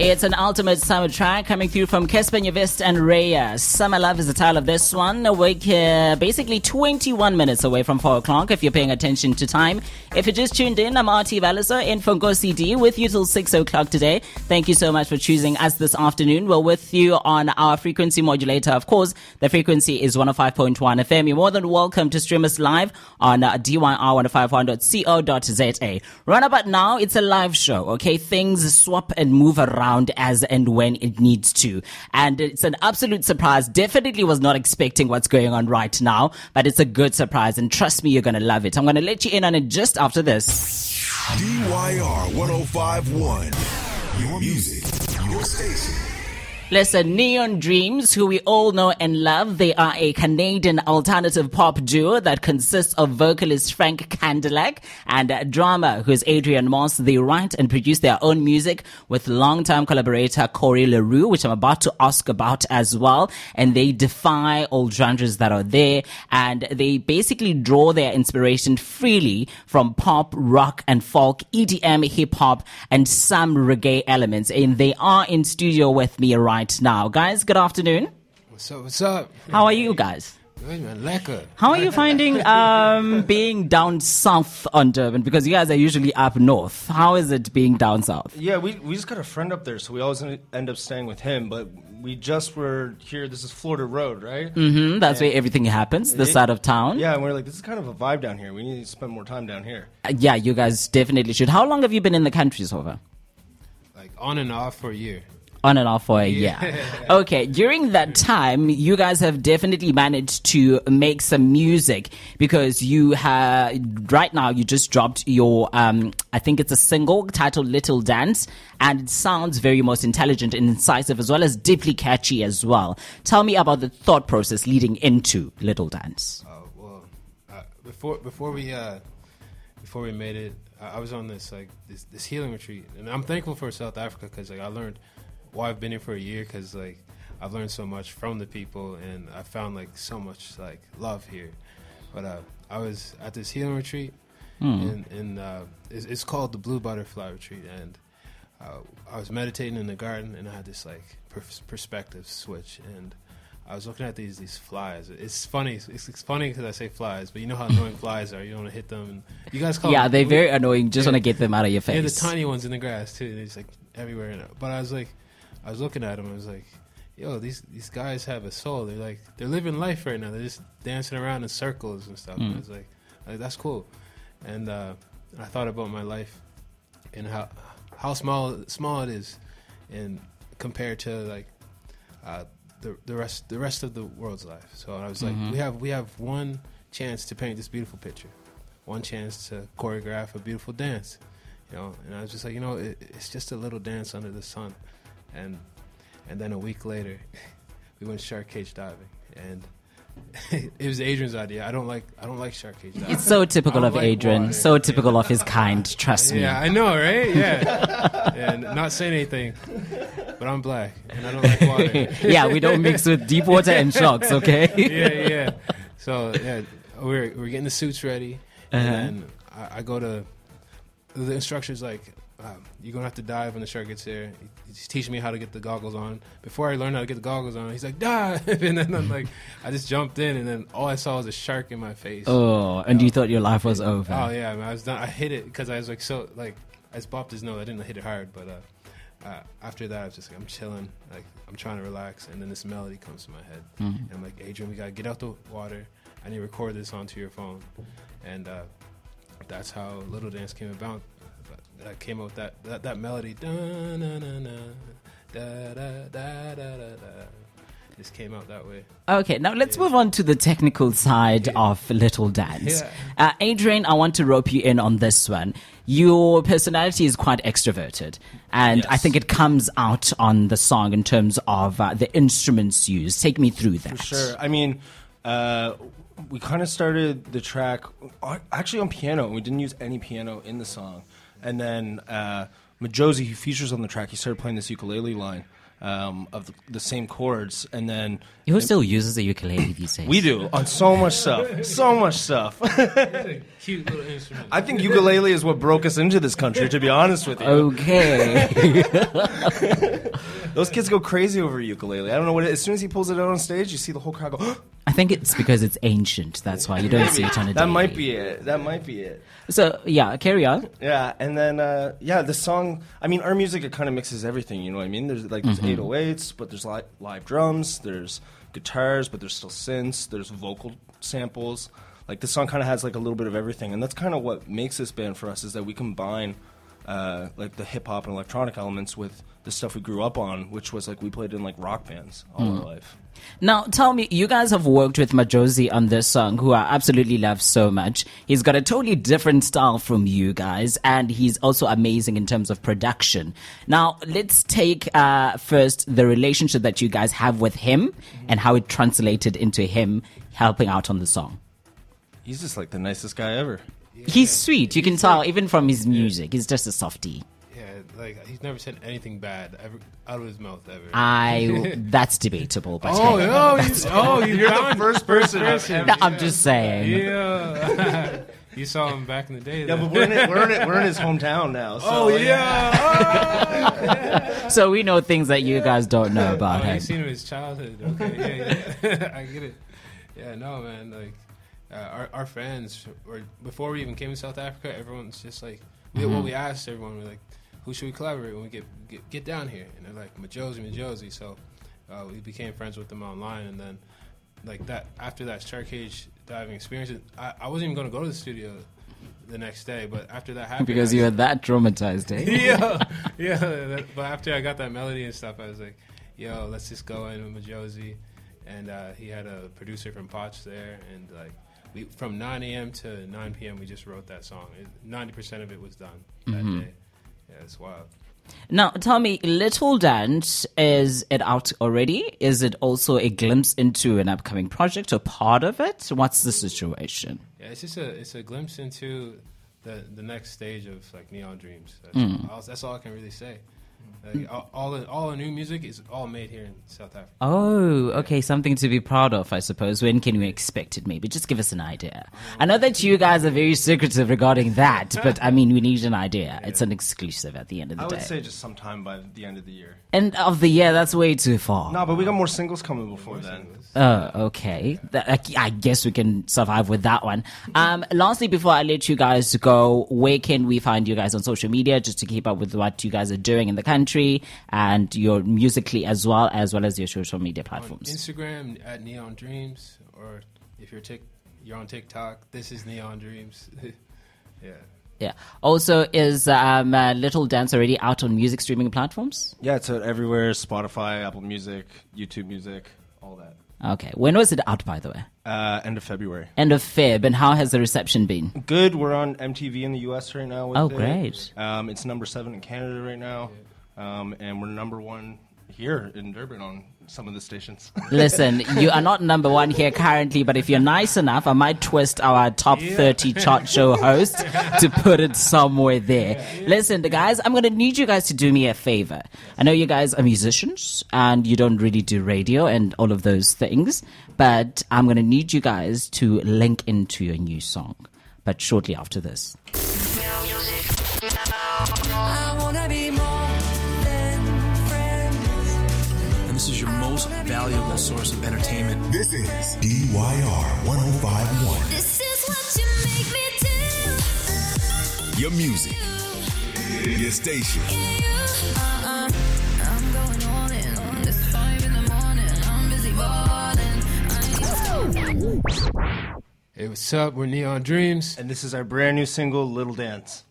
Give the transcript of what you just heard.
It's an ultimate summer track coming through from Kespen Yvest and Raya. Summer Love is the title of this one. We're uh, basically 21 minutes away from 4 o'clock if you're paying attention to time. If you just tuned in, I'm RT Valiso in from Go CD with you till 6 o'clock today. Thank you so much for choosing us this afternoon. We're with you on our frequency modulator. Of course, the frequency is 105.1 FM. You're more than welcome to stream us live on uh, dyr105.co.za. Right about now, it's a live show, okay? Things swap and move around as and when it needs to. And it's an absolute surprise. Definitely was not expecting what's going on right now, but it's a good surprise. And trust me, you're going to love it. I'm going to let you in on it just after this. DYR 1051. Your music, your station. Listen, Neon Dreams, who we all know and love, they are a Canadian alternative pop duo that consists of vocalist Frank Kadillac and drummer who's Adrian Morris. They write and produce their own music with longtime collaborator Corey LaRue, which I'm about to ask about as well. And they defy all genres that are there and they basically draw their inspiration freely from pop, rock and folk, EDM, hip hop and some reggae elements. And they are in studio with me right right now. Guys, good afternoon. What's up? What's up? How are you guys? Good man, lekker. How are you finding um, being down south on Durban? Because you guys are usually up north. How is it being down south? Yeah, we, we just got a friend up there, so we always end up staying with him. But we just were here. This is Florida Road, right? Mm-hmm. That's and where everything happens. This side of town. Yeah, and we're like, this is kind of a vibe down here. We need to spend more time down here. Uh, yeah, you guys definitely should. How long have you been in the country so far? Like on and off for a year on and off for a year. Okay, during that time, you guys have definitely managed to make some music because you have right now you just dropped your um, I think it's a single titled Little Dance, and it sounds very most intelligent and incisive as well as deeply catchy as well. Tell me about the thought process leading into Little Dance. Uh, well, uh, before before we uh, before we made it, I was on this like this, this healing retreat, and I'm thankful for South Africa because like I learned why I've been here for a year because like I've learned so much from the people and I found like so much like love here. But uh, I was at this healing retreat mm. and, and uh, it's, it's, called the Blue Butterfly Retreat and uh, I was meditating in the garden and I had this like perspective switch and I was looking at these these flies. It's funny. It's, it's funny because I say flies, but you know how annoying flies are. You don't want to hit them. you guys call yeah, they're very annoying. Just want to get them out of your face. Yeah, the tiny ones in the grass too. They're just like everywhere. But I was like, I was looking at them. I was like, yo, these these guys have a soul. They're like they're living life right now. They're just dancing around in circles and stuff. Mm. I was like, like, that's cool. And uh, I thought about my life and how how small small it is, and compared to like uh, the the rest the rest of the world's life. So I was like, mm-hmm. we have we have one chance to paint this beautiful picture, one chance to choreograph a beautiful dance, you know. And I was just like, you know, it, it's just a little dance under the sun and and then a week later, we went shark cage diving, and it was Adrian's idea. I don't like I don't like shark cage diving. It's so typical of like Adrian. Water. So typical of his kind. Trust me. Yeah, I know, right? Yeah, and not saying anything, but I'm black and I don't like water. yeah, we don't mix with deep water and sharks. Okay. yeah, yeah. So yeah, we're we're getting the suits ready, uh-huh. and I, I go to the instructor's like, um, you're gonna have to dive when the shark gets there. He's teaching me how to get the goggles on. Before I learned how to get the goggles on, he's like dive, and then I'm like, I just jumped in, and then all I saw was a shark in my face. Oh, and you thought your life was over? Oh yeah, I was done. I hit it because I was like so like I just bopped his nose. I didn't hit it hard, but uh, uh, after that, I was just like I'm chilling, like I'm trying to relax, and then this melody comes to my head, mm-hmm. and I'm like, Adrian, we gotta get out the water. I need to record this onto your phone, and uh, that's how Little Dance came about I came up with that that, that melody. Da, na, na, na, da, da, da, da, da, da. This came out that way. Okay, now let's yeah. move on to the technical side yeah. of Little Dance. Yeah. Uh, Adrian, I want to rope you in on this one. Your personality is quite extroverted, and yes. I think it comes out on the song in terms of uh, the instruments used. Take me through that. For sure. I mean, uh, we kind of started the track uh, actually on piano. We didn't use any piano in the song. And then uh, Majozi, who features on the track, he started playing this ukulele line. um, of the, the same chords, and then Who still uses a ukulele these days? we do on so much stuff, so much stuff. Cute little instrument. I think ukulele is what broke us into this country. To be honest with you, Okay. those kids go crazy over ukulele. I don't know what. It, as soon as he pulls it out on stage, you see the whole crowd go. I think it's because it's ancient. That's why you don't see it on a that daily. might be it. That might be it. So yeah, carry on. Yeah, and then uh, yeah, the song. I mean, our music it kind of mixes everything. You know what I mean? There's like there's 808s, but there's li- live drums. There's guitars, but there's still synths. There's vocal samples. Like this song kind of has like a little bit of everything, and that's kind of what makes this band for us is that we combine uh, like the hip hop and electronic elements with the stuff we grew up on, which was like we played in like rock bands all our life. Now, tell me, you guys have worked with Majozi on this song, who I absolutely love so much. He's got a totally different style from you guys, and he's also amazing in terms of production. Now, let's take uh, first the relationship that you guys have with him and how it translated into him helping out on the song. He's just like the nicest guy ever. He's sweet. You can tell even from his music. He's just a softie. Yeah, like he's never said anything bad ever out of his mouth ever. I that's debatable, but oh, hey. oh, you, oh, you You're the first person I've person. No, I'm just saying. Yeah, you saw him back in the day. Yeah, then. but we're in, it, we're in it. We're in his hometown now. So, oh like, yeah. So we know things that you guys don't know oh, about Oh, him. you seen him in his childhood. Okay, yeah, yeah. I get it. Yeah, no, man. Like uh, our our fans, or before we even came to South Africa, everyone's just like, we, Mm-hmm. what we asked everyone, we're like, who should we collaborate when we get get, get down here? And they're like, Majozi, Majozi. So uh, we became friends with them online, and then like that after that shark cage diving experience, I, I wasn't even going to go to the studio the next day, but after that happened, Because you were that traumatized, eh? yeah, yeah. That, but after I got that melody and stuff, I was like, "Yo, let's just go in with Majozi." And uh, he had a producer from Potch there, and like we from 9 a.m. to 9 p.m. we just wrote that song. Ninety percent of it was done that day. Yeah, it's wild. Now, tell me, Little Dance, is it out already? Is it also a glimpse into an upcoming project or part of it? What's the situation? Yeah, it's just a it's a glimpse into the the next stage of like Neon Dreams. That's, Hmm. all, that's all I can really say. Like, all, all the all the new music is all made here in South Africa. Oh, okay, something to be proud of, I suppose. When can we expect it? Maybe just give us an idea. I know that you guys are very secretive regarding that, but I mean, we need an idea. It's an exclusive at the end of the I day. I would say just sometime by the end of the year. End of the year, that's way too far. No, but we got more singles coming before then. Oh, okay. I- I guess we can survive with that one. Um, lastly, before I let you guys go, where can we find you guys on social media just to keep up with what you guys are doing in the country and your musically as well, as well as your social media on platforms? Instagram at Neon Dreams, or if you're tic, you're on TikTok. This is Neon Dreams. yeah. Yeah. Also, is um, uh, Little Dance already out on music streaming platforms? Yeah, it's uh, everywhere: Spotify, Apple Music, YouTube Music, all that. Okay. When was it out, by the way? Uh, end of February. End of Feb. And how has the reception been? Good. We're on MTV in the U.S. right now. With Oh, it. great. Um, it's number seven in Canada right now, um, and we're number one here in Durban on some of the stations. Listen, you are not number one here currently, but if you're nice enough, I might twist our top 30 chart show host to put it somewhere there. Listen, the guys, I'm going to need you guys to do me a favor. I know you guys are musicians and you don't really do radio and all of those things, but I'm going to need you guys to link into your new song, but shortly after this. This is your most valuable source of entertainment. This is DYR 1051. This is what you make me do. Your music. Your station. Uh-uh. I'm going all in on this five in the morning. I'm busy balling. Hey, what's up? We're Neon Dreams. and this is our brand new single, "Little Dance."